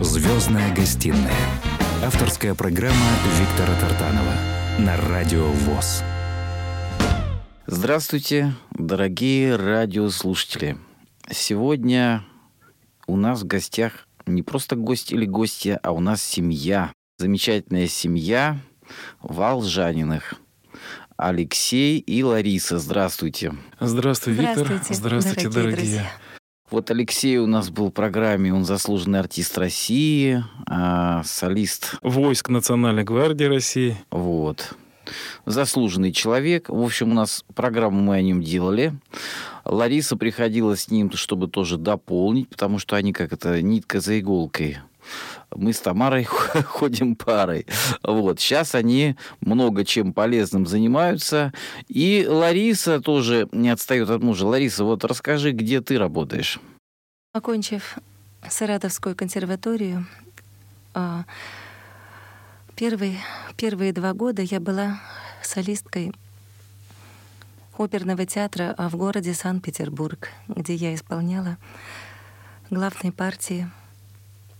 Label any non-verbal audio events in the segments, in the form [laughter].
Звездная гостиная. Авторская программа Виктора Тартанова на Радио ВОЗ. Здравствуйте, дорогие радиослушатели. Сегодня у нас в гостях не просто гость или гостья, а у нас семья. Замечательная семья Волжаниных. Алексей и Лариса. Здравствуйте. Здравствуй, Виктор. Здравствуйте, Здравствуйте, дорогие дорогие. друзья. Вот Алексей у нас был в программе, он заслуженный артист России, а, солист, Войск Национальной гвардии России. вот. Заслуженный человек. В общем, у нас программу мы о нем делали. Лариса приходила с ним, чтобы тоже дополнить, потому что они как это, нитка за иголкой. Мы с Тамарой [laughs] ходим парой. Вот. Сейчас они много чем полезным занимаются. И Лариса тоже не отстает от мужа. Лариса, вот расскажи, где ты работаешь? Окончив Саратовскую консерваторию, а, первый, первые два года я была солисткой оперного театра а, в городе Санкт-Петербург, где я исполняла главные партии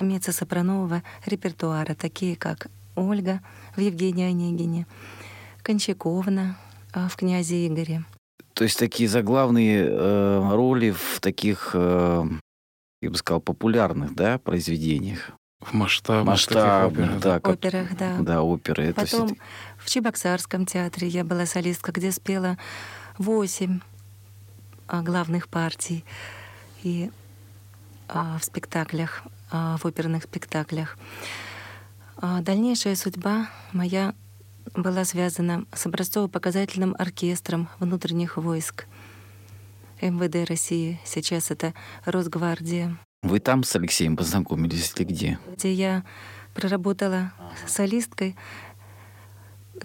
меццо-сопранового репертуара, такие как Ольга в Евгении Онегине, Кончаковна а, в «Князе Игоре». То есть такие заглавные э, роли в таких, э, я бы сказал, популярных, да, произведениях. В масштабах. Масштабных, да, как- операх, да. да, оперы. Это Потом всё-таки- в Чебоксарском театре я была солистка, где спела восемь а, главных партий и в спектаклях, а, в оперных спектаклях. А, Дальнейшая судьба моя была связана с образцово-показательным оркестром внутренних войск МВД России. Сейчас это Росгвардия, Вы там с Алексеем познакомились или где? где я проработала солисткой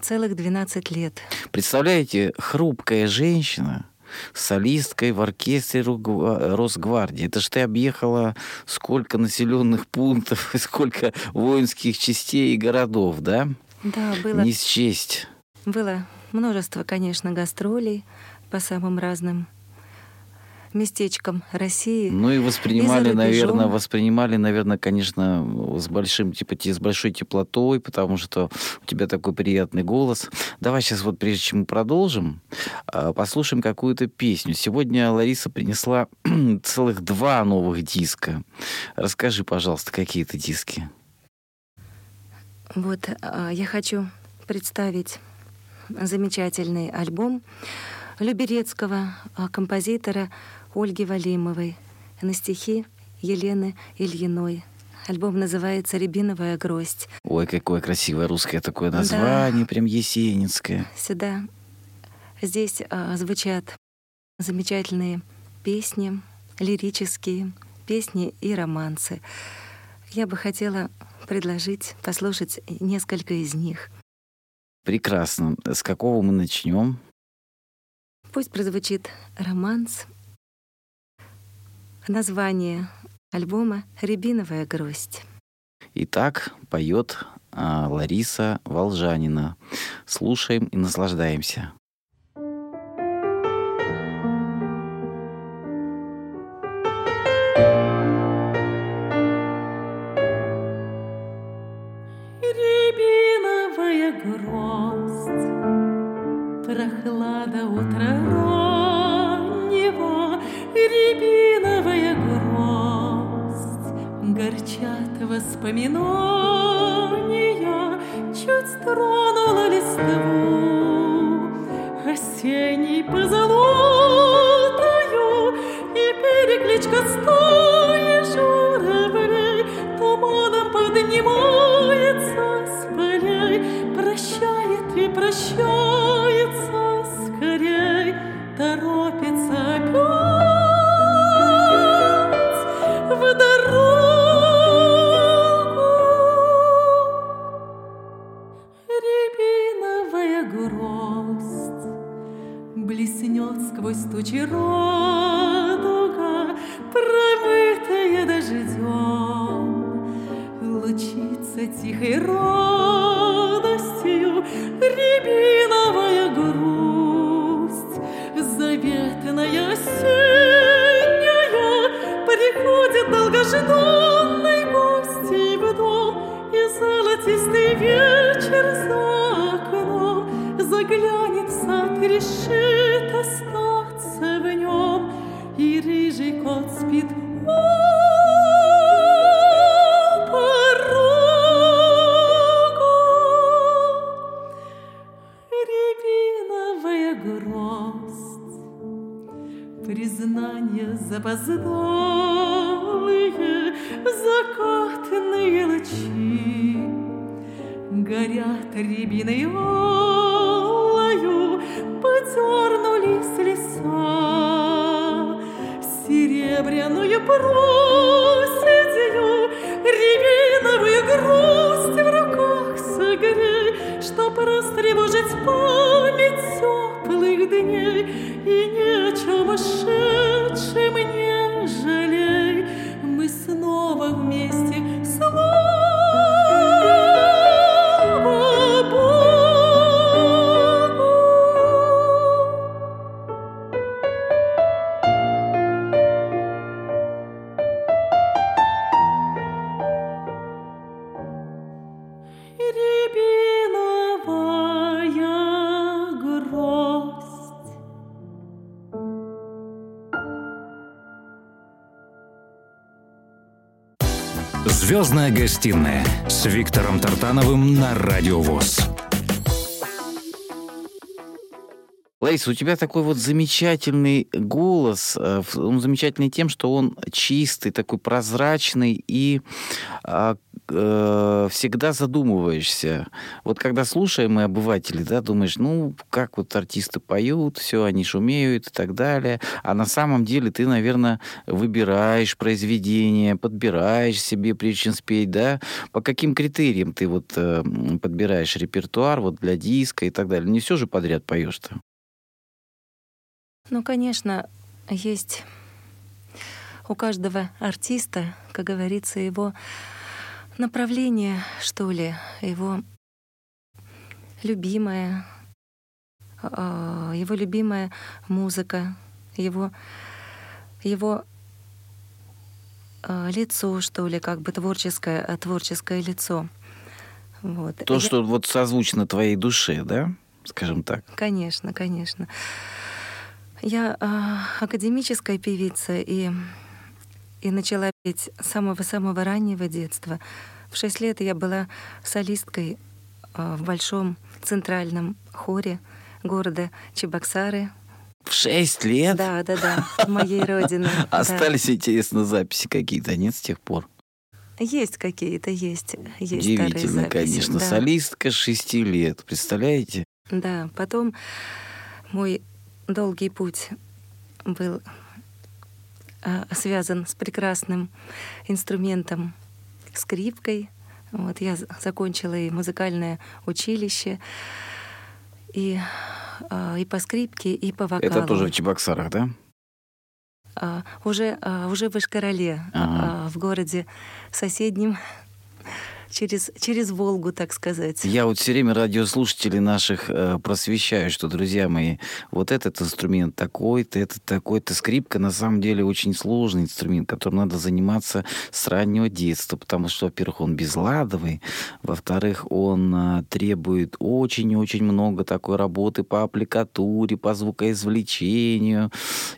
целых 12 лет. Представляете, хрупкая женщина, солисткой в оркестре Росгвардии. Это ж ты объехала сколько населенных пунктов, сколько воинских частей и городов, да? Да, было, Не счесть. было множество, конечно, гастролей по самым разным местечкам России. Ну и воспринимали, рубежом. наверное, воспринимали, наверное, конечно, с большим, типа, с большой теплотой, потому что у тебя такой приятный голос. Давай сейчас вот, прежде чем мы продолжим, а, послушаем какую-то песню. Сегодня Лариса принесла [clears throat] целых два новых диска. Расскажи, пожалуйста, какие это диски? Вот а, я хочу представить замечательный альбом люберецкого а, композитора Ольги Валимовой на стихи Елены Ильиной. Альбом называется «Рябиновая гроздь». Ой, какое красивое русское такое название, прям есенинское. Сюда, здесь а, звучат замечательные песни, лирические песни и романсы. Я бы хотела предложить послушать несколько из них. Прекрасно. С какого мы начнем? Пусть прозвучит романс. Название альбома «Рябиновая гроздь». Итак, поет а, Лариса Волжанина. Слушаем и наслаждаемся. Воспоминания, Чуть тронула листву, Осенней позолотою И перекличка стаи журавлей Туманом поднимается с полей, Прощает и прощается apazador. Звездная гостиная с Виктором Тартановым на Радио ВОЗ. Лариса, у тебя такой вот замечательный голос. э, Он замечательный тем, что он чистый, такой прозрачный и а, э, всегда задумываешься. Вот когда слушаем мы обыватели, да, думаешь, ну, как вот артисты поют, все, они шумеют и так далее. А на самом деле ты, наверное, выбираешь произведение, подбираешь себе, чем спеть, да? По каким критериям ты вот э, подбираешь репертуар вот для диска и так далее? Не все же подряд поешь-то. Ну, конечно, есть у каждого артиста, как говорится, его направление, что ли, его любимая, а, его любимая музыка, его, его а, лицо, что ли, как бы творческое, а, творческое лицо. Вот. То, Я- что вот созвучно твоей душе, да? Скажем так. Конечно, конечно. Я академическая певица и, и начала петь с самого-самого раннего детства. В шесть лет я была солисткой а, в большом центральном хоре города Чебоксары. В шесть лет? Да, да, да, моей родины. [laughs] Остались, интересно, записи какие-то, нет, с тех пор? Есть какие-то, есть. есть Удивительно, конечно. да. Солистка шести лет, представляете? Да, потом мой долгий путь был связан с прекрасным инструментом скрипкой. Вот я закончила и музыкальное училище, и, а, и по скрипке, и по вокалу. Это тоже в Чебоксарах, да? А, уже, а, уже в Ишкарале, Ага. а, в городе соседнем, через, через Волгу, так сказать. Я вот все время радиослушателей наших э, просвещаю, что, друзья мои, вот этот инструмент такой-то, этот такой-то. Скрипка на самом деле очень сложный инструмент, которым надо заниматься с раннего детства, потому что, во-первых, он безладовый, во-вторых, он э, требует очень-очень много такой работы по аппликатуре, по звукоизвлечению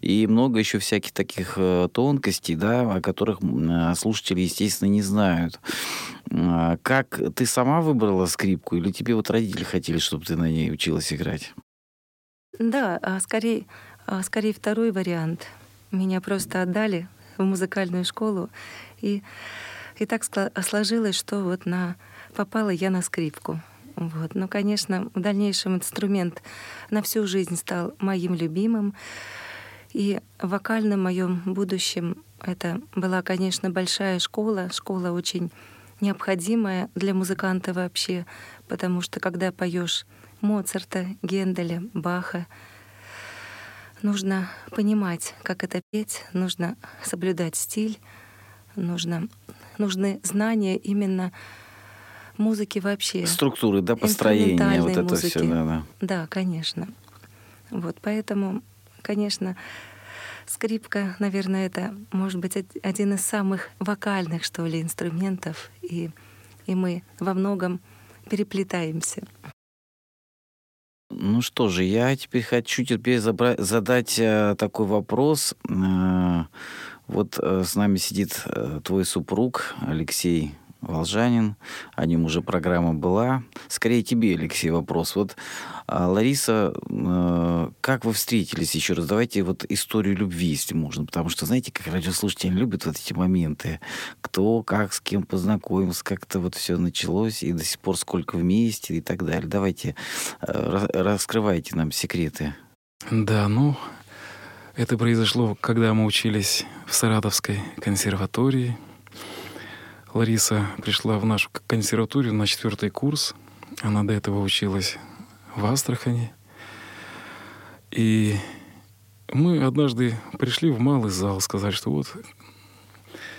и много еще всяких таких э, тонкостей, да, о которых э, слушатели, естественно, не знают. А, Как ты сама выбрала скрипку, или тебе вот родители хотели, чтобы ты на ней училась играть? Да, а скорее, а скорее второй вариант. Меня просто отдали в музыкальную школу, и, и так сложилось, что вот на, попала я на скрипку. Вот. Но, конечно, в дальнейшем инструмент на всю жизнь стал моим любимым. И в вокальном моем будущем это была, конечно, большая школа, школа очень необходимая для музыканта вообще, потому что когда поешь Моцарта, Генделя, Баха, нужно понимать, как это петь, нужно соблюдать стиль, нужно, нужны знания именно музыки вообще. Структуры, да, построения, вот это все, музыки. да, да. Да, конечно. Вот, поэтому, конечно, скрипка, наверное, это, может быть, од- один из самых вокальных, что ли, инструментов, и, и мы во многом переплетаемся. Ну что же, я теперь хочу тебе забра- задать э, такой вопрос. Э, вот э, с нами сидит э, твой супруг Алексей Волжанин. О нем уже программа была. Скорее тебе, Алексей, вопрос. Вот, а, Лариса, э, как вы встретились еще раз? Давайте вот историю любви, если можно. Потому что, знаете, как радиослушатели любят вот эти моменты. Кто, как, с кем познакомился, как это вот все началось, и до сих пор сколько вместе и так далее. Давайте э, раскрывайте нам секреты. Да, ну, это произошло, когда мы учились в Саратовской консерватории. Лариса пришла в нашу консерваторию на четвертый курс. Она до этого училась в Астрахани. И мы однажды пришли в малый зал сказать, что вот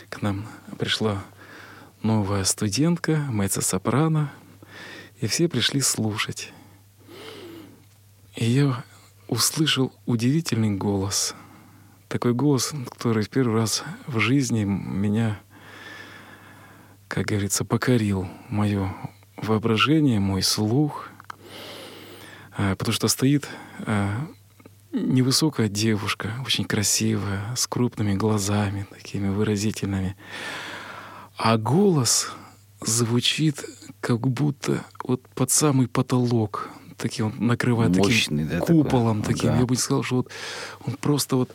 к нам пришла новая студентка, меццо-сопрано, и все пришли слушать. И я услышал удивительный голос. Такой голос, который в первый раз в жизни меня как говорится, покорил мое воображение, мой слух, а, потому что стоит а, невысокая девушка, очень красивая, с крупными глазами, такими выразительными. А голос звучит как будто вот под самый потолок таким он накрывает Мощный, таким да, куполом такой? таким. Да. Я бы не сказал, что вот он просто вот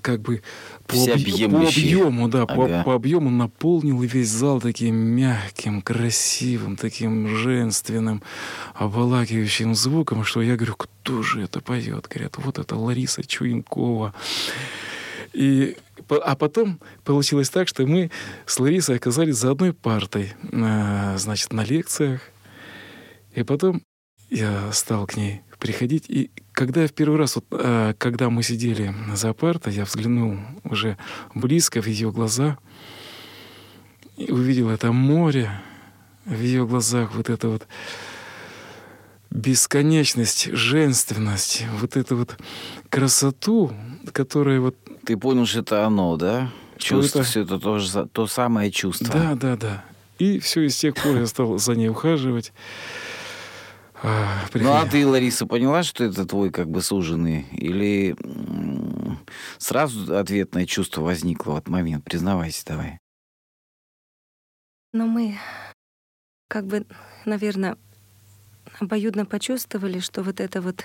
как бы по, объ... по объему, да, ага. по, по объему наполнил весь зал таким мягким, красивым, таким женственным, обволакивающим звуком, что я говорю, кто же это поет? Говорят, вот это Лариса Чуенкова. И, а потом получилось так, что мы с Ларисой оказались за одной партой, а, значит, на лекциях. И потом я стал к ней приходить. И когда я в первый раз, вот, э, когда мы сидели за партой, я взглянул уже близко в ее глаза и увидел это море, в ее глазах вот это вот бесконечность, женственность, вот эту вот красоту, которая вот... Ты понял, что это оно, да? Что чувство, это... все это то, же, то самое чувство. Да, да, да. И все, и с тех пор я стал за ней ухаживать. А, ну а ты, Лариса, поняла, что это твой как бы суженый? Или сразу ответное чувство возникло в этот момент? Признавайся давай. Но мы как бы, наверное, обоюдно почувствовали, что вот это вот,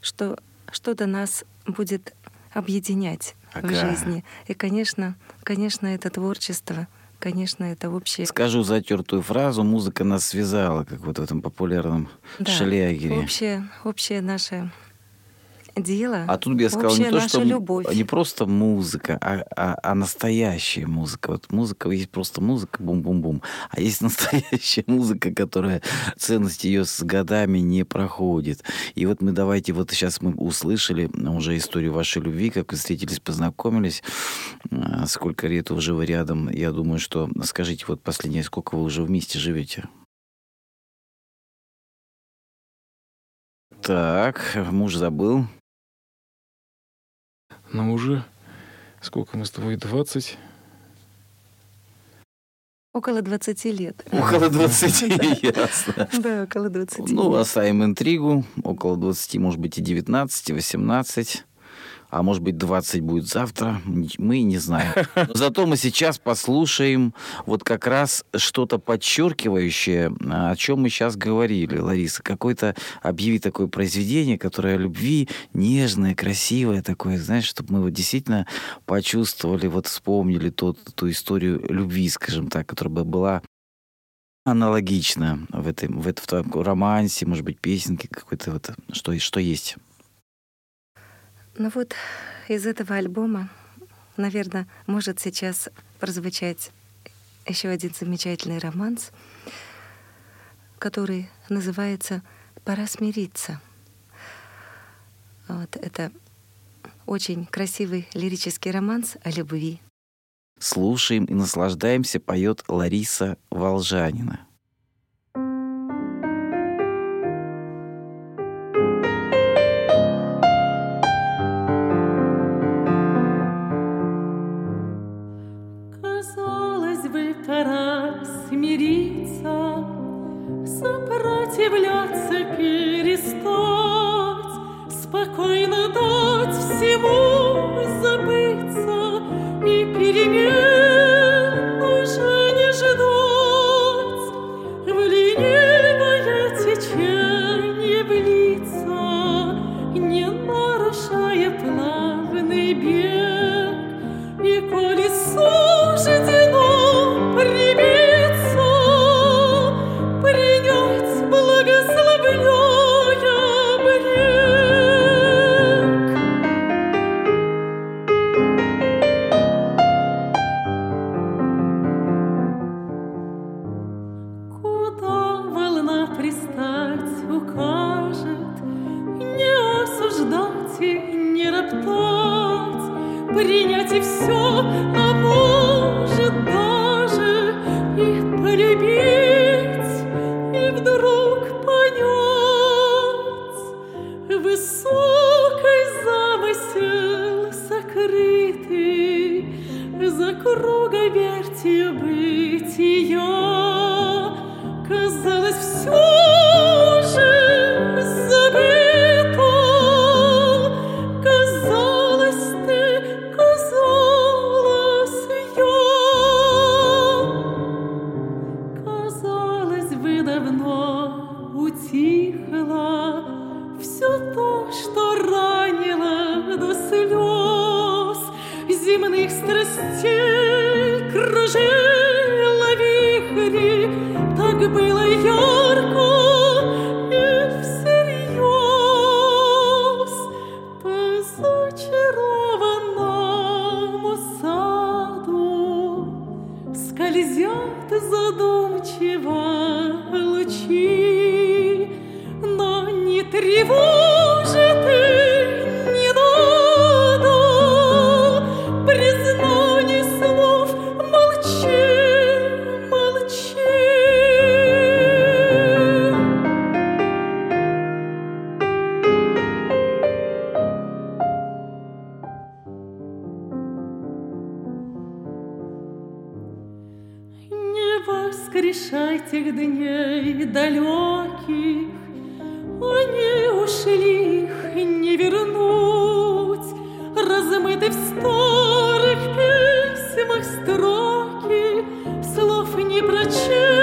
что что-то нас будет объединять ага. в жизни. И, конечно, конечно, это творчество — конечно, это общее. Скажу затертую фразу, музыка нас связала, как вот в этом популярном да, шлягере. Общее, общее наше дело. А тут бы я сказал не то, что любовь. не просто музыка, а, а, а настоящая музыка. Вот музыка есть просто музыка, бум-бум-бум, а есть [laughs] настоящая музыка, которая ценность ее с годами не проходит. И вот мы давайте вот сейчас мы услышали уже историю вашей любви, как вы встретились, познакомились, а, сколько лет уже вы рядом. Я думаю, что скажите вот последнее, сколько вы уже вместе живете? Так, муж забыл. Но уже сколько мы с тобой, 20? Около 20 лет. Около 20, [laughs] ясно. Да, около 20. Ну, оставим интригу. Около 20, может быть, и 19, и 18 а может быть 20 будет завтра, мы не знаем. Но зато мы сейчас послушаем вот как раз что-то подчеркивающее, о чем мы сейчас говорили, Лариса. Какое-то объяви такое произведение, которое о любви, нежное, красивое такое, знаешь, чтобы мы вот действительно почувствовали, вот вспомнили тот, ту историю любви, скажем так, которая бы была аналогично в этом, в этом романсе, может быть, песенке какой-то вот, что, что есть. Ну вот из этого альбома, наверное, может сейчас прозвучать еще один замечательный романс, который называется «Пора смириться». Вот это очень красивый лирический романс о любви. Слушаем и наслаждаемся, поет Лариса Волжанина. Воскрешай тех дней далеких, Они ушли, их не вернуть. Размыты в старых письмах строки, Слов не прочесть,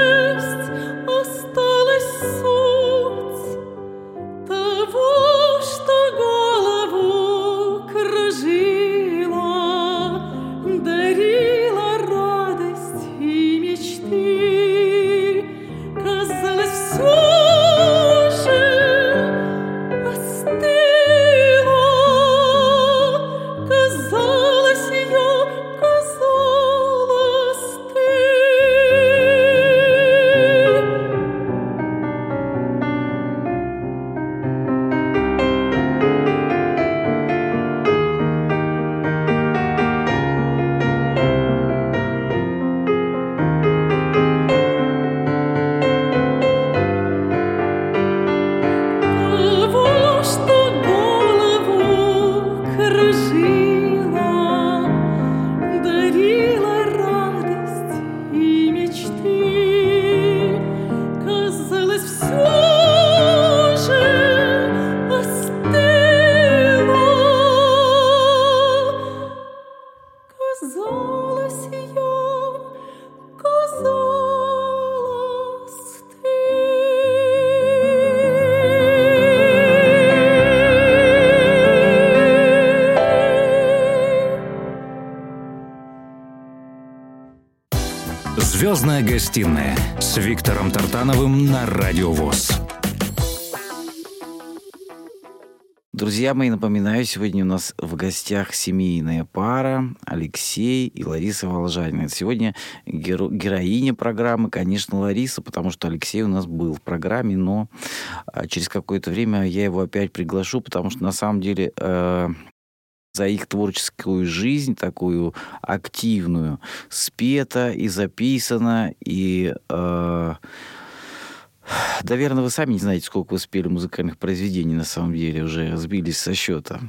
Звездная гостиная с Виктором Тартановым на Радио ВОЗ. Друзья мои, напоминаю, сегодня у нас в гостях семейная пара Алексей и Лариса Волжанина. Сегодня геро- героиня программы, конечно, Лариса, потому что Алексей у нас был в программе, но а, через какое-то время я его опять приглашу, потому что на самом деле э, за их творческую жизнь, такую активную, спета и записано, и... э, [sighs] Наверное, вы сами не знаете, сколько вы спели музыкальных произведений, на самом деле, уже сбились со счета.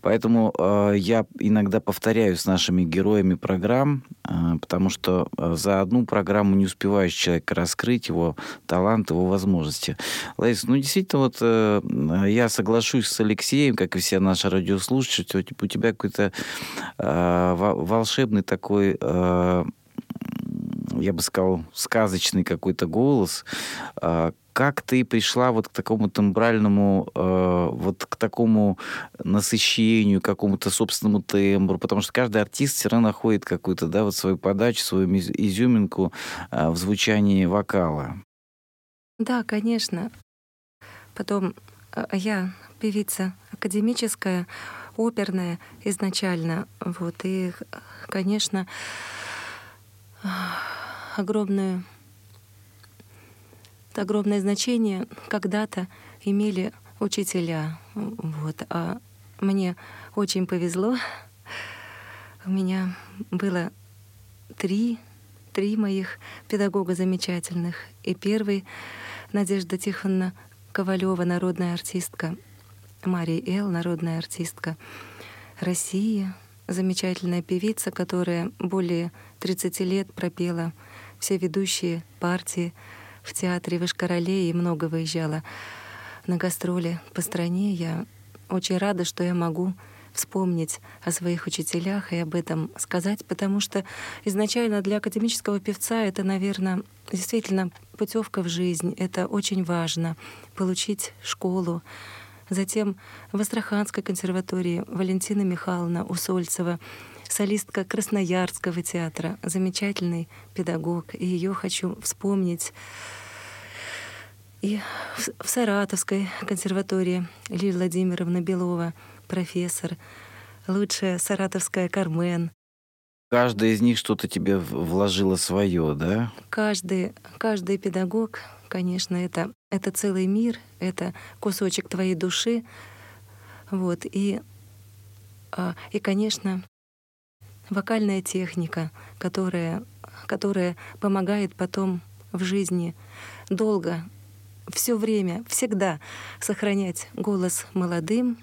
Поэтому э, я иногда повторяю с нашими героями программ, э, потому что э, за одну программу не успеваешь человека раскрыть его талант, его возможности. Лариса, ну действительно, вот э, я соглашусь с Алексеем, как и все наши радиослушатели, у тебя какой-то э, во- волшебный такой э, я бы сказал, сказочный какой-то голос. А, Как ты пришла вот к такому тембральному, э, вот к такому насыщению, какому-то собственному тембру? Потому что каждый артист все равно находит какую-то, да, вот свою подачу, свою изюминку э, в звучании вокала. Да, конечно. Потом э, я певица академическая, оперная изначально. Вот, и, конечно, огромную огромное значение когда-то имели учителя. Вот. А мне очень повезло. У меня было три, три моих педагога замечательных. И первый — Надежда Тихоновна Ковалева, народная артистка. Мария Эл, народная артистка России, замечательная певица, которая более 30 лет пропела все ведущие партии в театре в Ишкарале и много выезжала на гастроли по стране. Я очень рада, что я могу вспомнить о своих учителях и об этом сказать, потому что изначально для академического певца это, наверное, действительно путевка в жизнь. Это очень важно — получить школу. Затем в Астраханской консерватории Валентина Михайловна Усольцева, солистка Красноярского театра, замечательный педагог, и ее хочу вспомнить. И в Саратовской консерватории Лилия Владимировна Белова, профессор, лучшая саратовская Кармен. Каждая из них что-то тебе вложила свое, да? Каждый, каждый педагог, конечно, это, это целый мир, это кусочек твоей души. Вот, и, а, и, конечно, вокальная техника, которая, которая помогает потом в жизни долго все время, всегда сохранять голос молодым.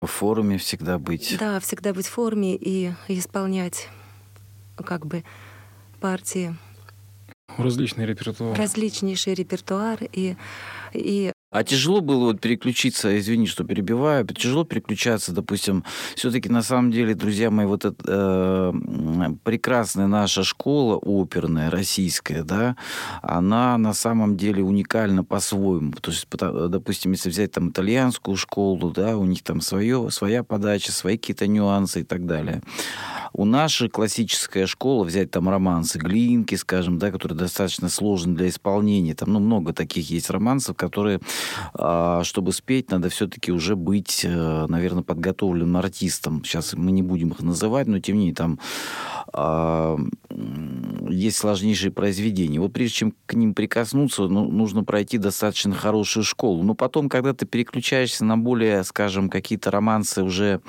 В форме всегда быть. Да, всегда быть в форме и исполнять как бы партии. Различный репертуар. Различнейший репертуар и, и а тяжело было вот переключиться, извини, что перебиваю, тяжело переключаться, допустим, все-таки на самом деле, друзья мои, вот эта э, прекрасная наша школа оперная, российская, да, она на самом деле уникальна по-своему. То есть, допустим, если взять там итальянскую школу, да, у них там свое, своя подача, свои какие-то нюансы и так далее. У нашей классическая школа, взять там романсы Глинки, скажем, да, которые достаточно сложны для исполнения, там, ну, много таких есть романсов, которые, чтобы спеть, надо все-таки уже быть, э, наверное, подготовленным артистом. Сейчас мы не будем их называть, но тем не менее там а, есть сложнейшие произведения. Вот прежде чем к ним прикоснуться, ну, нужно пройти достаточно хорошую школу. Но потом, когда ты переключаешься на более, скажем, какие-то романсы уже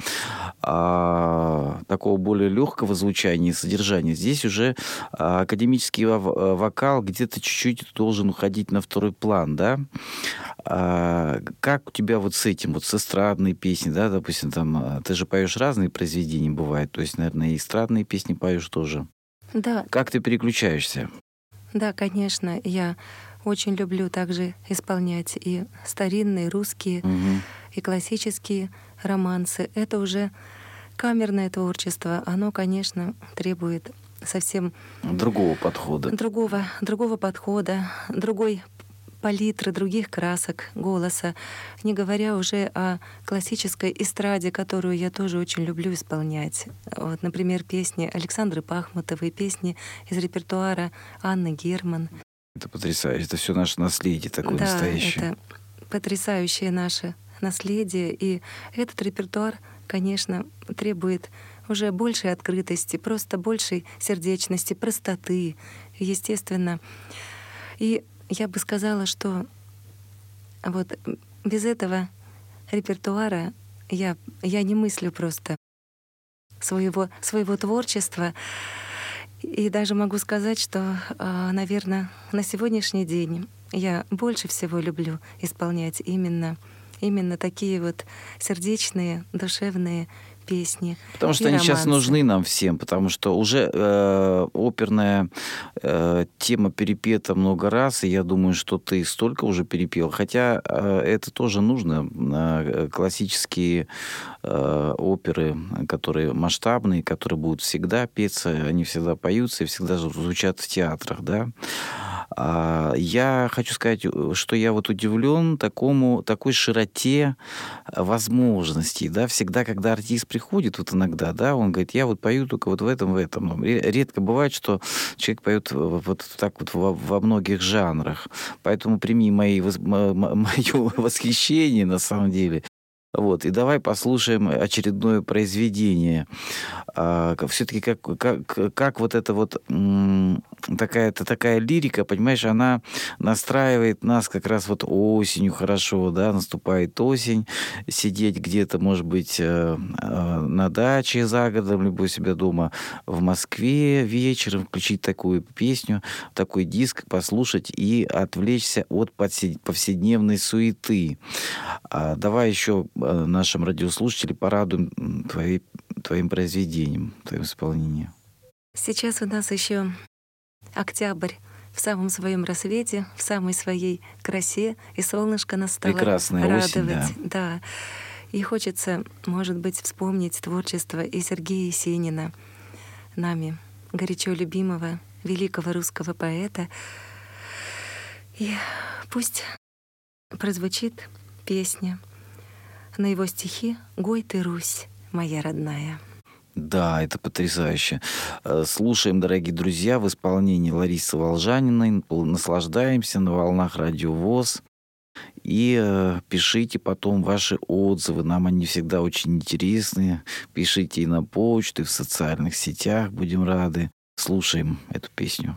а, такого более легкого звучания и содержания, здесь уже а, академический вокал где-то чуть-чуть должен уходить на второй план, да? А, как у тебя вот с этим, вот с эстрадной песней, да, допустим, там, а, ты же поешь разные произведения, бывает, то есть, наверное, и эстрадные песни поешь тоже. Да. Как ты переключаешься? Да, конечно, я очень люблю также исполнять и старинные русские, угу. и классические романсы. Это уже камерное творчество. Оно, конечно, требует совсем другого подхода. Другого, другого подхода, другой палитры других красок голоса, не говоря уже о классической эстраде, которую я тоже очень люблю исполнять. Вот, например, песни Александры Пахмутовой, песни из репертуара Анны Герман. Это потрясающе. Это все наше наследие такое да, настоящее. Это потрясающее наше наследие. И этот репертуар, конечно, требует уже большей открытости, просто большей сердечности, простоты, естественно. И я бы сказала, что вот без этого репертуара я, я не мыслю просто своего, своего творчества. И даже могу сказать, что, а, наверное, на сегодняшний день я больше всего люблю исполнять именно, именно такие вот сердечные, душевные песни. Потому что они романсы. сейчас нужны нам всем, потому что уже э, оперная э, тема перепета много раз, и я думаю, что ты столько уже перепел. Хотя э, это тоже нужно. Э, классические э, оперы, которые масштабные, которые будут всегда петься, они всегда поются и всегда звучат в театрах, да. А, я хочу сказать, что я вот удивлен такому, такой широте возможностей, да, всегда, когда артист приходит вот иногда, да, он говорит, я вот пою только вот в этом, в этом. Редко бывает, что человек поет вот так вот во, во многих жанрах. Поэтому прими мои, [laughs] мое восхищение, на самом деле, Вот, и давай послушаем очередное произведение. А, все-таки как, как, как вот это вот такая, это такая лирика, понимаешь, она настраивает нас как раз вот осенью хорошо, да, наступает осень, сидеть где-то, может быть, э, э, на даче за городом, либо у себя дома в Москве вечером, включить такую песню, такой диск, послушать и отвлечься от повседневной суеты. А давай еще нашим радиослушателям порадуем твои, твоим произведением, твоим исполнением. Сейчас у нас еще октябрь в самом своем рассвете, в самой своей красе, и солнышко нас стало Прекрасная радовать. Осень, да. да. И хочется, может быть, вспомнить творчество и Сергея Есенина, нами горячо любимого великого русского поэта. И пусть прозвучит песня на его стихи «Гой ты, Русь, моя родная». Да, это потрясающе. Э, слушаем, дорогие друзья, в исполнении Ларисы Волжаниной. Наслаждаемся на волнах Радио ВОЗ. И э, пишите потом ваши отзывы. Нам они всегда очень интересны. Пишите и на почту, и в социальных сетях. Будем рады. Слушаем эту песню.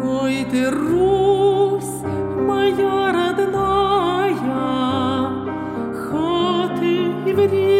Гой ты, Русь, моя родная, хаты в ризах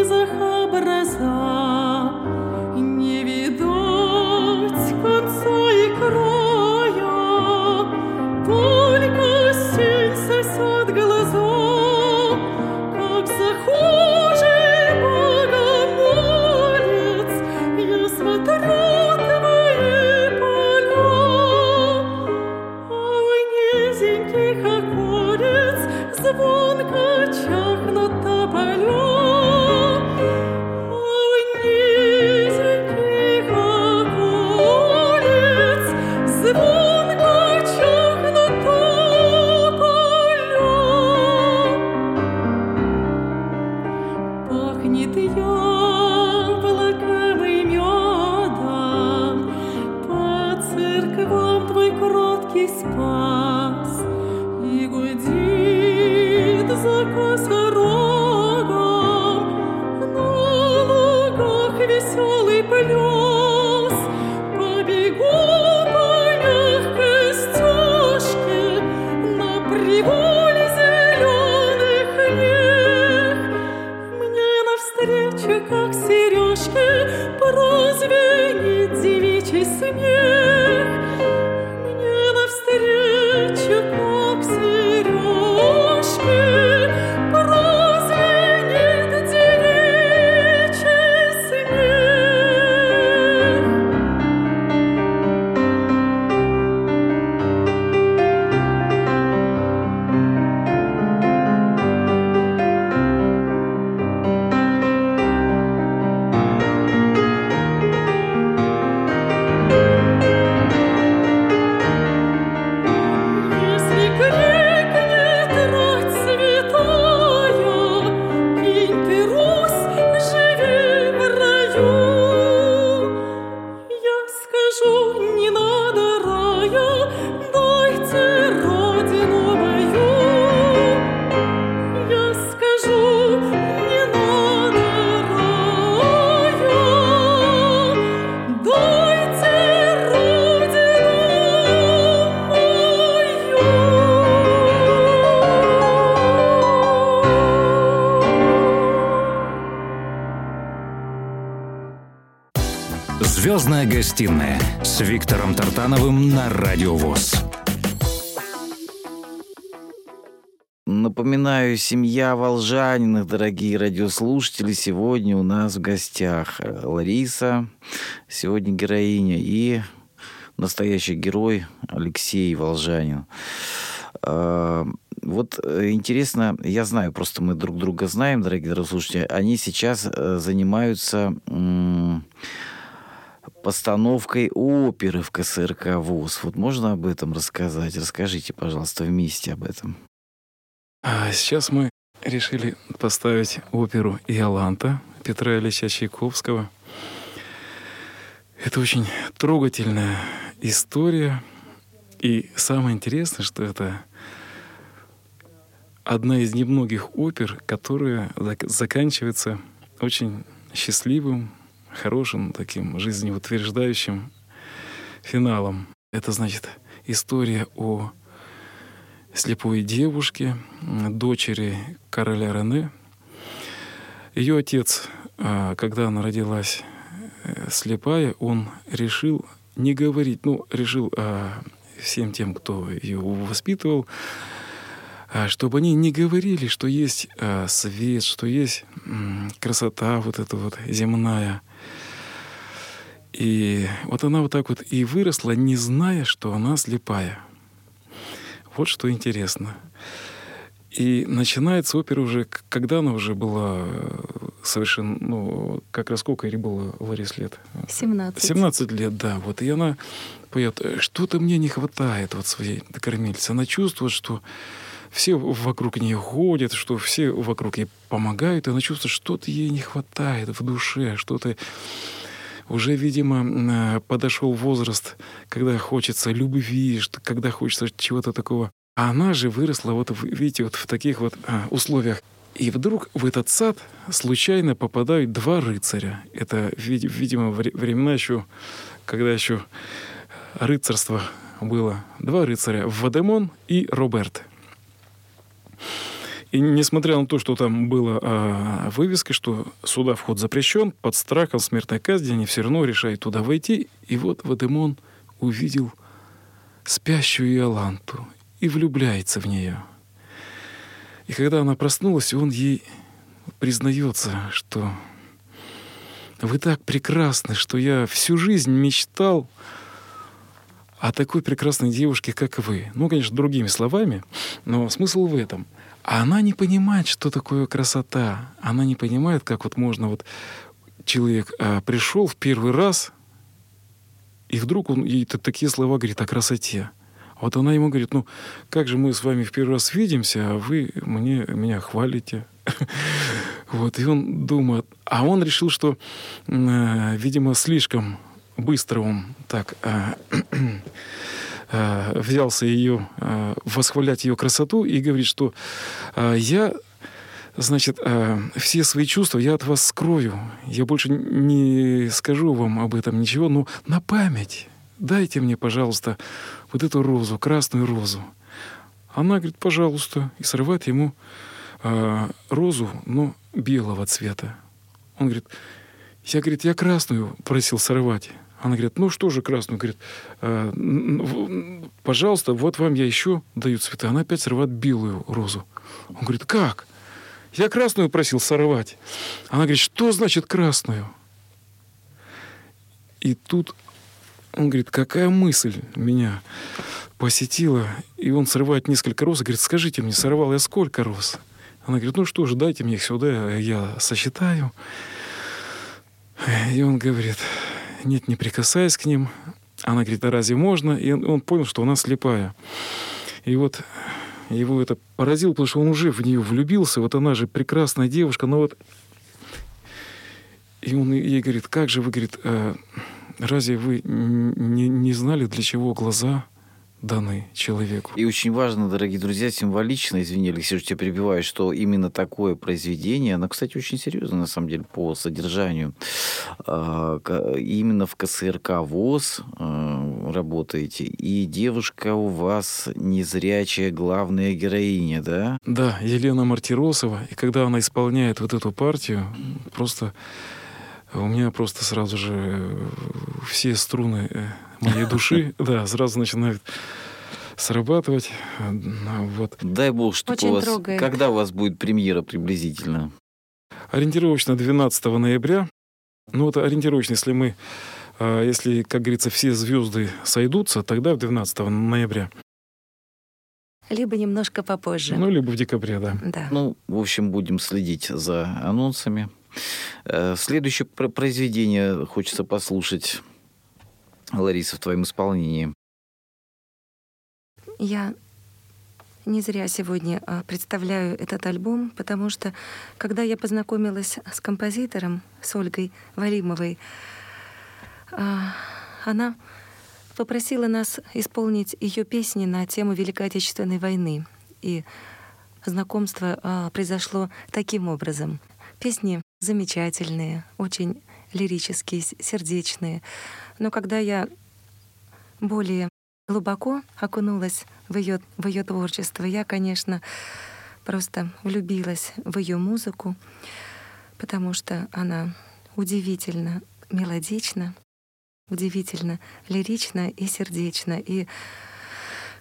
Звездная гостиная с Виктором Тартановым на Радио ВОЗ. Напоминаю, семья Волжаниных, дорогие радиослушатели, сегодня у нас в гостях э, Лариса, сегодня героиня, и настоящий герой Алексей Волжанин. А, Вот э, интересно, я знаю, просто мы друг друга знаем, дорогие радиослушатели, они сейчас э, занимаются постановкой оперы в КСРК ВУЗ. Вот можно об этом рассказать? Расскажите, пожалуйста, вместе об этом. А сейчас мы решили поставить оперу «Иоланта» Петра Ильича Чайковского. Это очень трогательная история. И самое интересное, что это одна из немногих опер, которая зак- заканчивается очень счастливым, хорошим, таким жизнеутверждающим финалом. Это значит история о слепой девушке, дочери короля Рене. Ее отец, а, когда она родилась э, слепая, он решил не говорить, ну, решил а, всем тем, кто ее воспитывал, а, чтобы они не говорили, что есть свет, что есть красота вот эта вот земная. И вот она вот так вот и выросла, не зная, что она слепая. Вот что интересно. И начинается опера уже, когда она уже была э, совершенно, ну, как раз сколько ей было Ларис лет? 17. 17 лет, да. Вот и она поет, «Э, что-то мне не хватает вот своей кормильцы. Она чувствует, что все вокруг нее ходят, что все вокруг ей помогают, и она чувствует, что-то ей не хватает в душе, что-то уже, видимо, э, подошел возраст, когда хочется любви, когда хочется чего-то такого. А она же выросла, вот, видите, вот в таких вот а, условиях. И вдруг в этот сад случайно попадают два рыцаря. Это, вид- видимо, вре- времена еще, когда еще рыцарство было. Два рыцаря, Вадемон и Роберт. И несмотря на то, что там было а, вывеска, что сюда вход запрещен, под страхом смертной казни они все равно решают туда войти. И вот Вадемон увидел спящую Иоланту и влюбляется в нее. И когда она проснулась, он ей признается, что вы так прекрасны, что я всю жизнь мечтал о такой прекрасной девушке, как вы. Ну, конечно, другими словами, но смысл в этом. А она не понимает, что такое красота. Она не понимает, как вот можно вот человек а, пришел в первый раз, и вдруг он ей такие слова говорит о красоте. Вот она ему говорит, ну, как же мы с вами в первый раз видимся, а вы мне, меня хвалите. [laughs] Вот, и он думает, а он решил, что, э, видимо, слишком быстро он так э, [clears throat] э, взялся ее, э, восхвалять ее красоту и говорит, что э, я, значит, э, все свои чувства я от вас скрою. Я больше не скажу вам об этом ничего, но на память дайте мне, пожалуйста, вот эту розу, красную розу. Она говорит, пожалуйста, и срывает ему э, розу, но белого цвета. Он говорит, я, говорит, я красную просил сорвать. Она говорит, ну что же красную? Говорит, «Э, пожалуйста, вот вам я еще даю цветы. Она опять срывает белую розу. Он говорит, как? Я красную просил сорвать. Она говорит, что значит красную? И тут он говорит, какая мысль меня посетила. И он срывает несколько роз говорит, скажите мне, сорвал я сколько роз? Она говорит, ну что же, дайте мне их сюда, я сосчитаю. И он говорит, нет, не прикасаясь к ним. Она говорит, а разве можно? И он, он понял, что она слепая. И вот его это поразило, потому что он уже в нее влюбился. Вот она же прекрасная девушка, но вот... И он ей говорит, как же вы, говорит, «э, разве вы не, не знали, для чего глаза даны человеку? И очень важно, дорогие друзья, символично, извини, Алексей, что тебя перебиваю, что именно такое произведение, оно, кстати, очень серьезно, на самом деле, по содержанию. А, Именно в КСРК ВОЗ а, работаете, и девушка у вас незрячая главная героиня, да? Да, Елена Мартиросова. И когда она исполняет вот эту партию, просто у меня просто сразу же все струны э, моей души, да, сразу начинают срабатывать. Ну, Вот. Дай бог, Очень у вас... трогает. Когда у вас будет премьера приблизительно? Ориентировочно 12 ноября. Ну, вот ориентировочно, если мы, а, если, как говорится, все звезды сойдутся, тогда в 12 ноября. Либо немножко попозже. Ну, либо в декабре, да. да. Ну, в общем, будем следить за анонсами. Э, Следующее про- произведение хочется послушать, Лариса, в твоем исполнении. Я не зря сегодня а, представляю этот альбом, потому что когда я познакомилась с композитором, с Ольгой Валимовой, а, она попросила нас исполнить ее песни на тему Великой Отечественной войны. И знакомство а, произошло таким образом. Песни замечательные, очень лирические, сердечные. Но когда я более глубоко окунулась в ее, в ее творчество, я, конечно, просто влюбилась в ее музыку, потому что она удивительно мелодична, удивительно лирична и сердечна. И,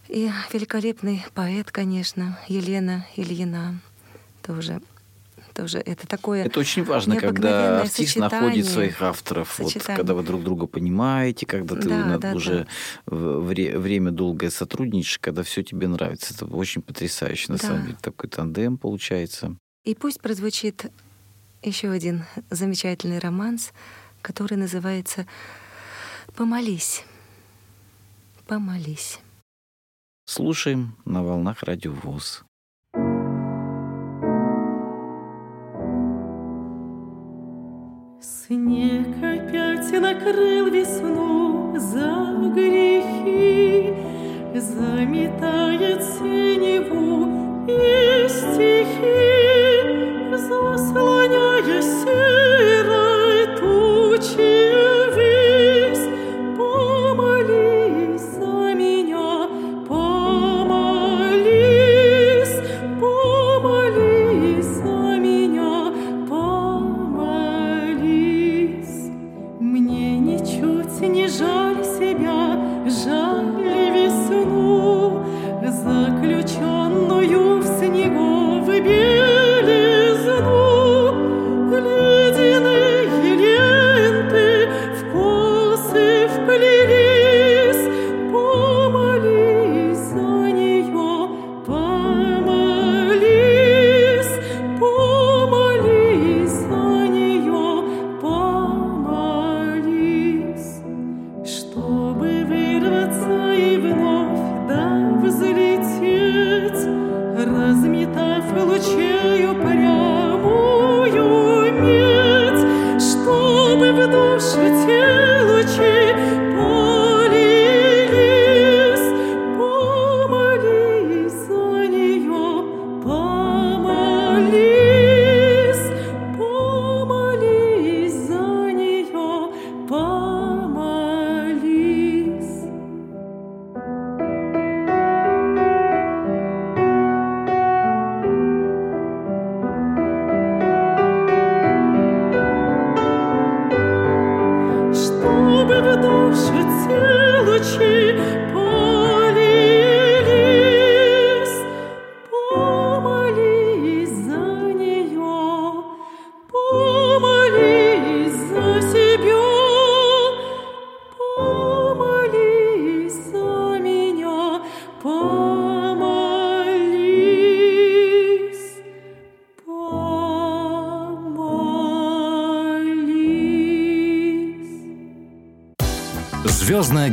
и великолепный поэт, конечно, Елена Ильина тоже. Тоже это такое Это очень важно, когда артист находит своих авторов. Вот, когда вы друг друга понимаете, когда ты Да, да, уже в- вре- время долгое сотрудничаешь, когда все тебе нравится. Это очень потрясающе, на Да. самом деле. Такой тандем получается. И пусть прозвучит еще один замечательный романс, который называется «Помолись». Помолись. Слушаем на волнах радио накрыл весну за грехи, Заметает синеву и стихи, Заслоняя серой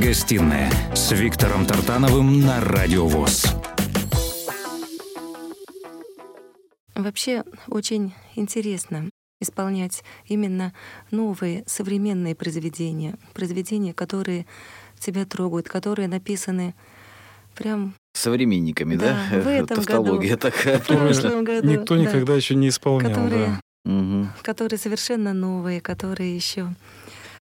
гостиная с Виктором Тартановым на Радио ВОЗ. Вообще очень интересно исполнять именно новые современные произведения, произведения, которые тебя трогают, которые написаны прям Современниками, да? Да, в этом Тавтология такая. в прошлом году, Никто да, никогда еще не исполнял, которые, да. Мгм. которые совершенно новые, которые еще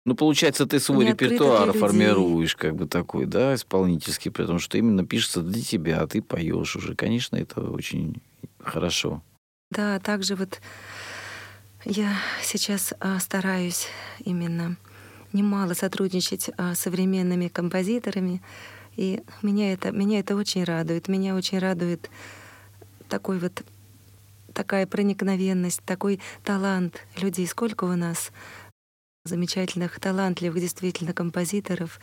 Ну, получается, ты свой репертуар формируешь, как бы такой, да, исполнительский, потому что именно пишется для тебя, а ты поешь уже. Конечно, это очень хорошо. Да, также вот я сейчас а, стараюсь именно немало сотрудничать а, с современными композиторами, и меня это, меня это очень радует. Меня очень радует такой вот такая проникновенность, такой талант людей. Сколько у нас замечательных, талантливых действительно композиторов.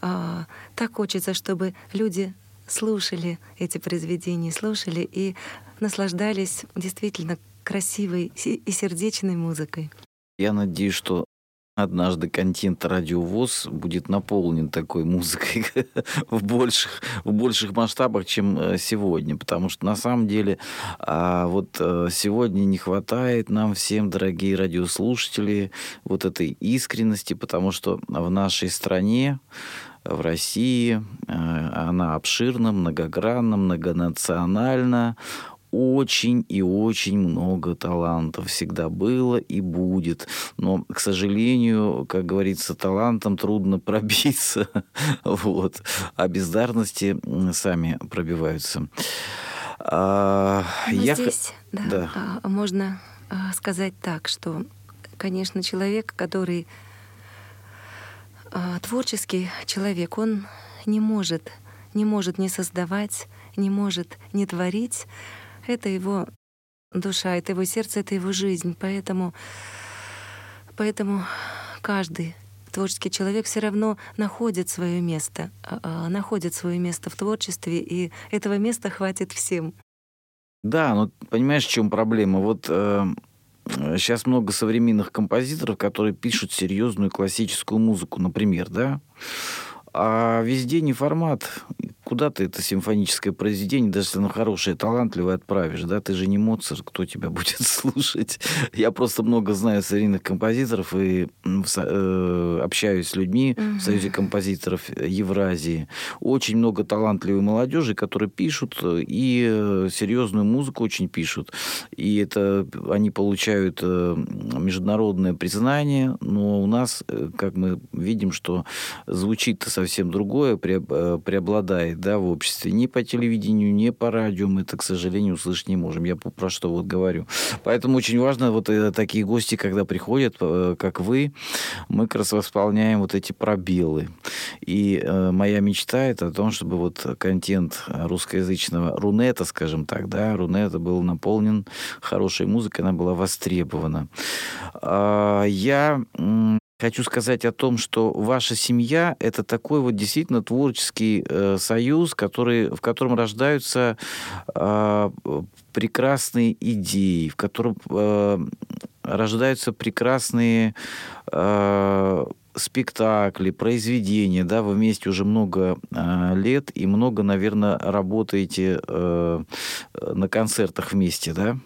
А, так хочется, чтобы люди слушали эти произведения, слушали и наслаждались действительно красивой си- и сердечной музыкой. Я надеюсь, что однажды контент радиовоз будет наполнен такой музыкой [laughs] в больших, в больших масштабах, чем э, сегодня. Потому что на самом деле а, вот э, сегодня не хватает нам всем, дорогие радиослушатели, вот этой искренности, потому что в нашей стране в России. Э, Она обширна, многогранна, многонациональна. Очень и очень много талантов всегда было и будет. Но, к сожалению, как говорится, талантом трудно [laughs] пробиться. Вот. А бездарности сами пробиваются. А, Но я здесь да, да. а, можно а, сказать так, что, конечно, человек, который а, творческий человек, он не может, не может не создавать, не может не творить. Это его душа, это его сердце, это его жизнь. Поэтому, поэтому каждый творческий человек все равно находит свое место, а, а, находит свое место в творчестве, и этого места хватит всем. Да, ну понимаешь, в чем проблема? Вот сейчас много современных композиторов, которые пишут серьезную классическую музыку, например, да. А везде не формат. Куда ты это симфоническое произведение, даже если оно хорошее, талантливое, отправишь, да? Ты же не Моцарт, кто тебя [laughs] будет слушать? Я просто много знаю современных композиторов и э, общаюсь с людьми в Союзе композиторов Евразии. Очень много талантливой молодежи, которые пишут и э, серьезную музыку очень пишут. И это они получают э, международное признание, но у нас, э, как мы видим, что звучит-то совсем другое, преоб- да, в обществе. Ни по телевидению, ни по радио мы это, к сожалению, услышать не можем. Я про что вот говорю. Поэтому очень важно вот э, такие гости, когда приходят, э, как вы, мы как раз восполняем вот эти пробелы. И э, моя мечта это о том, чтобы вот контент русскоязычного Рунета, скажем так, да, Рунета был наполнен хорошей музыкой, она была востребована. А, Я Хочу сказать о том, что ваша семья это такой вот действительно творческий э, союз, который, в котором рождаются э, прекрасные идеи, в котором э, рождаются прекрасные э, спектакли, произведения, да, вы вместе уже много э, лет и много, наверное, работаете э, на концертах вместе, да?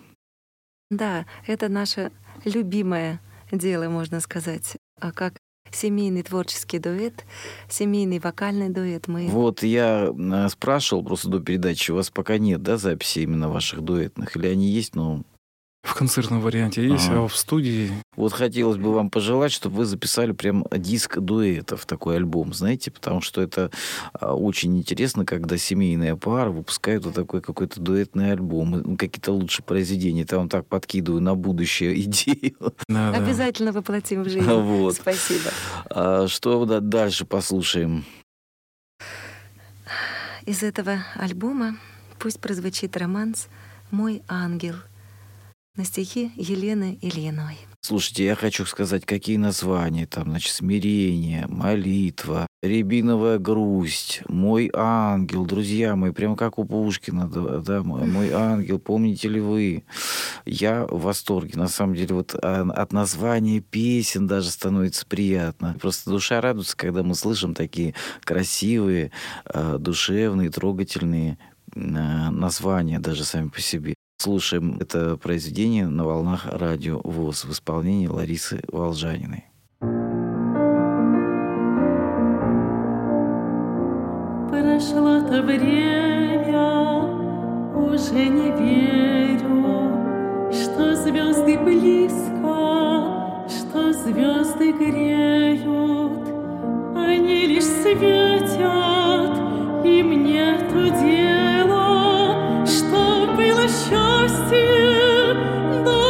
Да, это наше любимое дело, можно сказать. А как семейный творческий дуэт, семейный вокальный дуэт мы... Вот я э, спрашивал просто до передачи, у вас пока нет, да, записи именно ваших дуэтных, или они есть, но В концертном варианте есть, Ага. а в студии вот хотелось бы вам пожелать, чтобы вы записали прям диск дуэтов, такой альбом, знаете, потому что это а, очень интересно, когда семейная пара выпускает вот такой какой-то дуэтный альбом, ну, какие-то лучшие произведения. Это вам так подкидываю на будущее [laughs] идею. надо. Обязательно воплотим в жизнь. [laughs] Вот. Спасибо. А Что да- дальше послушаем? Из этого альбома пусть прозвучит романс «Мой ангел» на стихи Елены Ильиной. Слушайте, я хочу сказать, какие названия там, значит, смирение, молитва, рябиновая грусть, мой ангел, друзья мои, прямо как у Пушкина, да, мой ангел, помните ли вы? Я в восторге, на самом деле, вот а, от названия песен даже становится приятно. Просто душа радуется, когда мы слышим такие красивые, а, душевные, трогательные а, названия даже сами по себе. Слушаем это произведение на волнах радио ВОЗ в исполнении Ларисы Волжаниной. Прошло то время, уже не верю, что звезды близко, что звезды греют. Они лишь светят, и мне то дело, было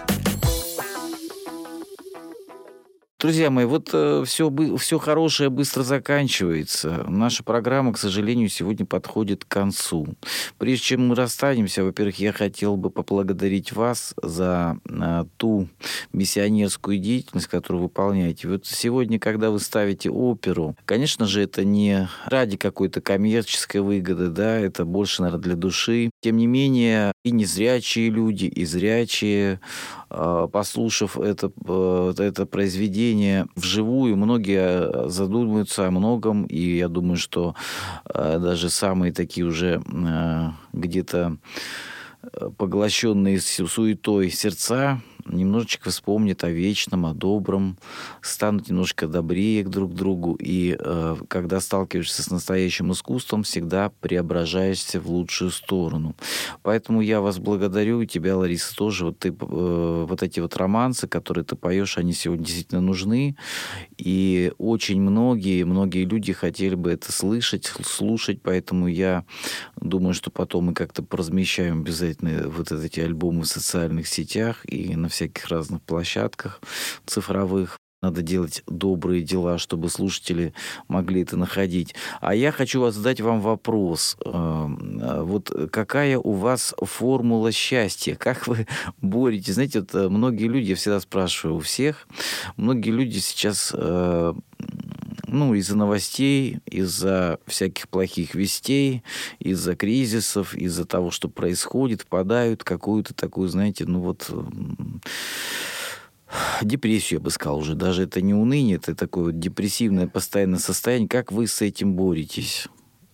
Друзья мои, вот все, все хорошее быстро заканчивается. Наша программа, к сожалению, сегодня подходит к концу. Прежде чем мы расстанемся, во-первых, я хотел бы поблагодарить вас за а, ту миссионерскую деятельность, которую вы выполняете. Вот сегодня, когда вы ставите оперу, конечно же, это не ради какой-то коммерческой выгоды, да, это больше, наверное, для души. Тем не менее, и незрячие люди, и зрячие, а, послушав это, э, это произведение вживую, многие задумаются о многом, и я думаю, что э, даже самые такие уже э, где-то поглощенные суетой сердца немножечко вспомнят о вечном, о добром, станут немножко добрее друг к другу. И э, когда сталкиваешься с настоящим искусством, всегда преображаешься в лучшую сторону. Поэтому я вас благодарю, и тебя, Лариса, тоже. Вот, ты, э, вот эти вот романсы, которые ты поешь, они сегодня действительно нужны. И очень многие, многие люди хотели бы это слышать, слушать, поэтому я думаю, что потом мы как-то поразмещаем обязательно вот эти альбомы в социальных сетях и на всяких разных площадках цифровых. Надо делать добрые дела, чтобы слушатели могли это находить. А я хочу задать вам вопрос. Вот какая у вас формула счастья? Как вы [laughs] боретесь? Знаете, вот многие люди, я всегда спрашиваю у всех, многие люди сейчас ну, из-за новостей, из-за всяких плохих вестей, из-за кризисов, из-за того, что происходит, впадают в какую-то такую, знаете, ну вот депрессию, я бы сказал уже. Даже это не уныние, это такое вот депрессивное постоянное состояние. Как вы с этим боретесь?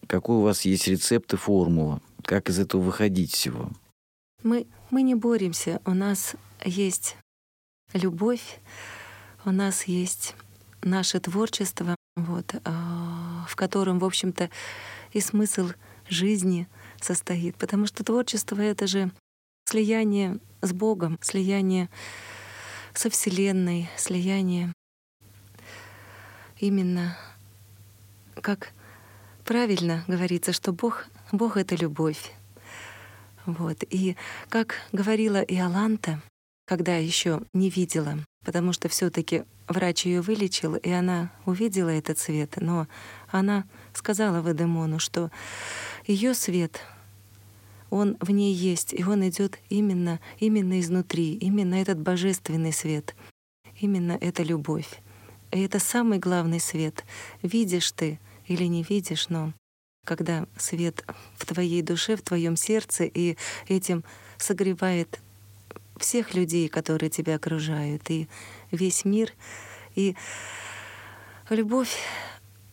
Какой у вас есть рецепт и формула? Как из этого выходить всего? Мы, мы не боремся. У нас есть любовь, у нас есть наше творчество, вот, в котором, в общем-то, и смысл жизни состоит. Потому что творчество — это же слияние с Богом, слияние со Вселенной, слияние именно как правильно говорится, что Бог, Бог — это любовь. Вот. И как говорила Иоланта, когда еще не видела, потому что все таки врач ее вылечил, и она увидела этот свет, но она сказала Вадемону, что ее свет он в ней есть, и он идет именно, именно изнутри, именно этот божественный свет, именно эта любовь. И это самый главный свет. Видишь ты или не видишь, но когда свет в твоей душе, в твоем сердце, и этим согревает всех людей, которые тебя окружают, и весь мир, и любовь,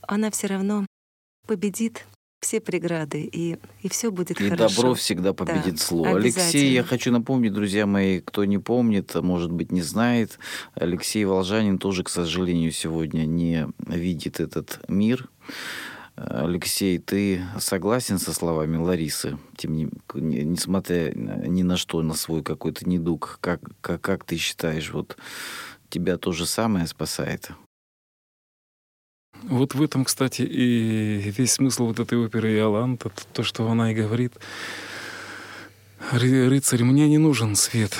она все равно победит все преграды, и, и все будет и хорошо. И добро всегда победит да, зло. Алексей, я хочу напомнить, друзья мои, кто не помнит, может быть, не знает, Алексей Волжанин тоже, к сожалению, сегодня не видит этот мир. Алексей, ты согласен со словами Ларисы, тем не, несмотря ни на что, на свой какой-то недуг, как, как, как ты считаешь, вот тебя то же самое спасает? Вот в этом, кстати, и весь смысл вот этой оперы «Иоланта», то, что она и говорит. «Ры- «Рыцарь, мне не нужен свет».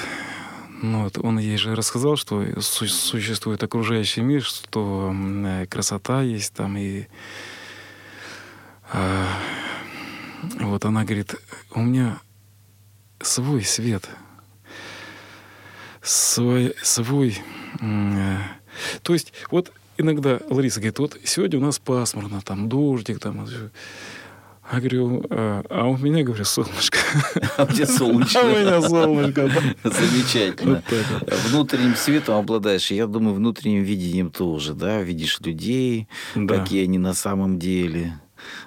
Ну, вот он ей же рассказал, что су- существует окружающий мир, что э, красота есть там и... а, вот она говорит, у меня свой свет, свой, свой э, то есть вот иногда Лариса говорит, вот сегодня у нас пасмурно, там дождик, там. Я говорю, а, а у меня, говорю, солнышко. А где солнечно? [laughs] А у меня солнышко. Замечательно. Вот так вот. Внутренним светом обладаешь. Я думаю, внутренним видением тоже, да, видишь людей, Да. какие они на самом деле.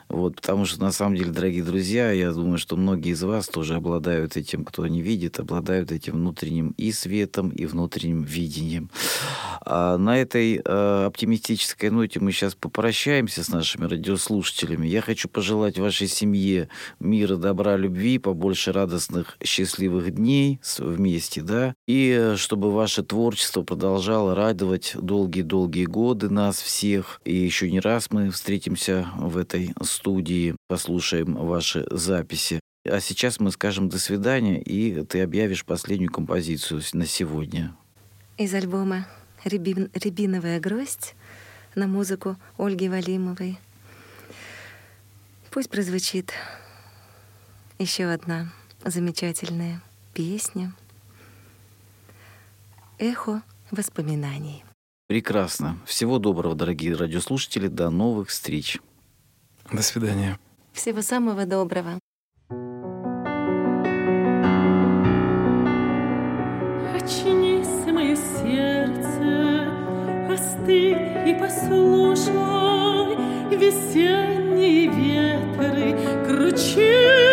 Вот, потому что, на самом деле, дорогие друзья, я думаю, что многие из вас тоже обладают этим, кто не видит, обладают этим внутренним и светом, и внутренним видением. А на этой э, оптимистической ноте мы сейчас попрощаемся с нашими радиослушателями. Я хочу пожелать вашей семье мира, добра, любви, побольше радостных, счастливых дней вместе, да, и э, чтобы ваше творчество продолжало радовать долгие-долгие годы нас всех. И еще не раз мы встретимся в этой студии, послушаем ваши записи. А сейчас мы скажем до свидания, и ты объявишь последнюю композицию на сегодня. Из альбома «Рябин- «Рябиновая гроздь» на музыку Ольги Валимовой. Пусть прозвучит еще одна замечательная песня «Эхо воспоминаний». Прекрасно. Всего доброго, дорогие радиослушатели. До новых встреч. До свидания. Всего самого доброго. Очнись, мое сердце, остынь и послушай Весенние ветры кручины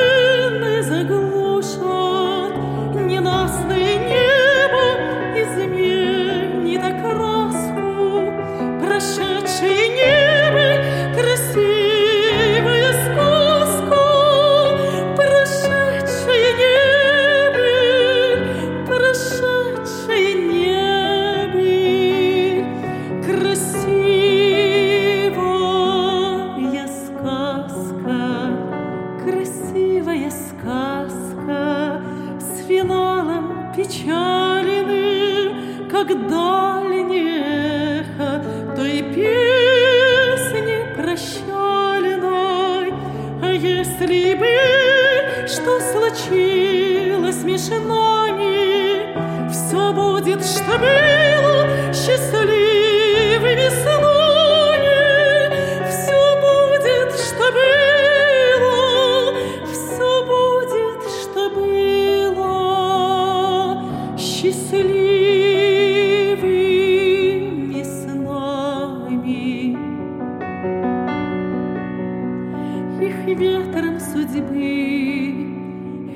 Их ветром судьбы.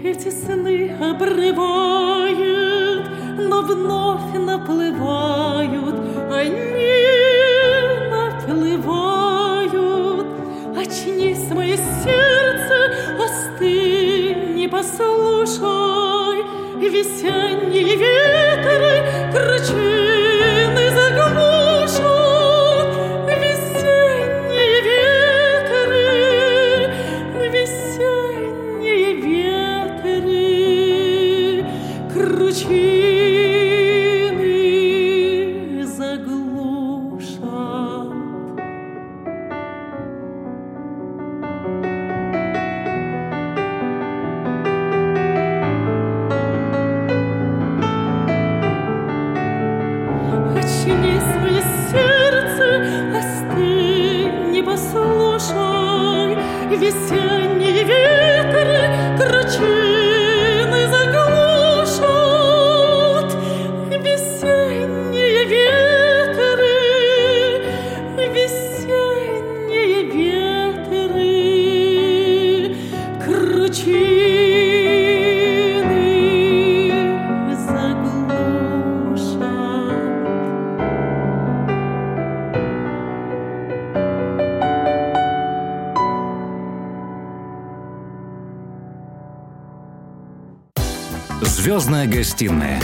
Эти сны обрывают, но вновь наплывают, они наплывают. Очнись, мое сердце, остынь, не послушай, весенние ветры кручины гостиная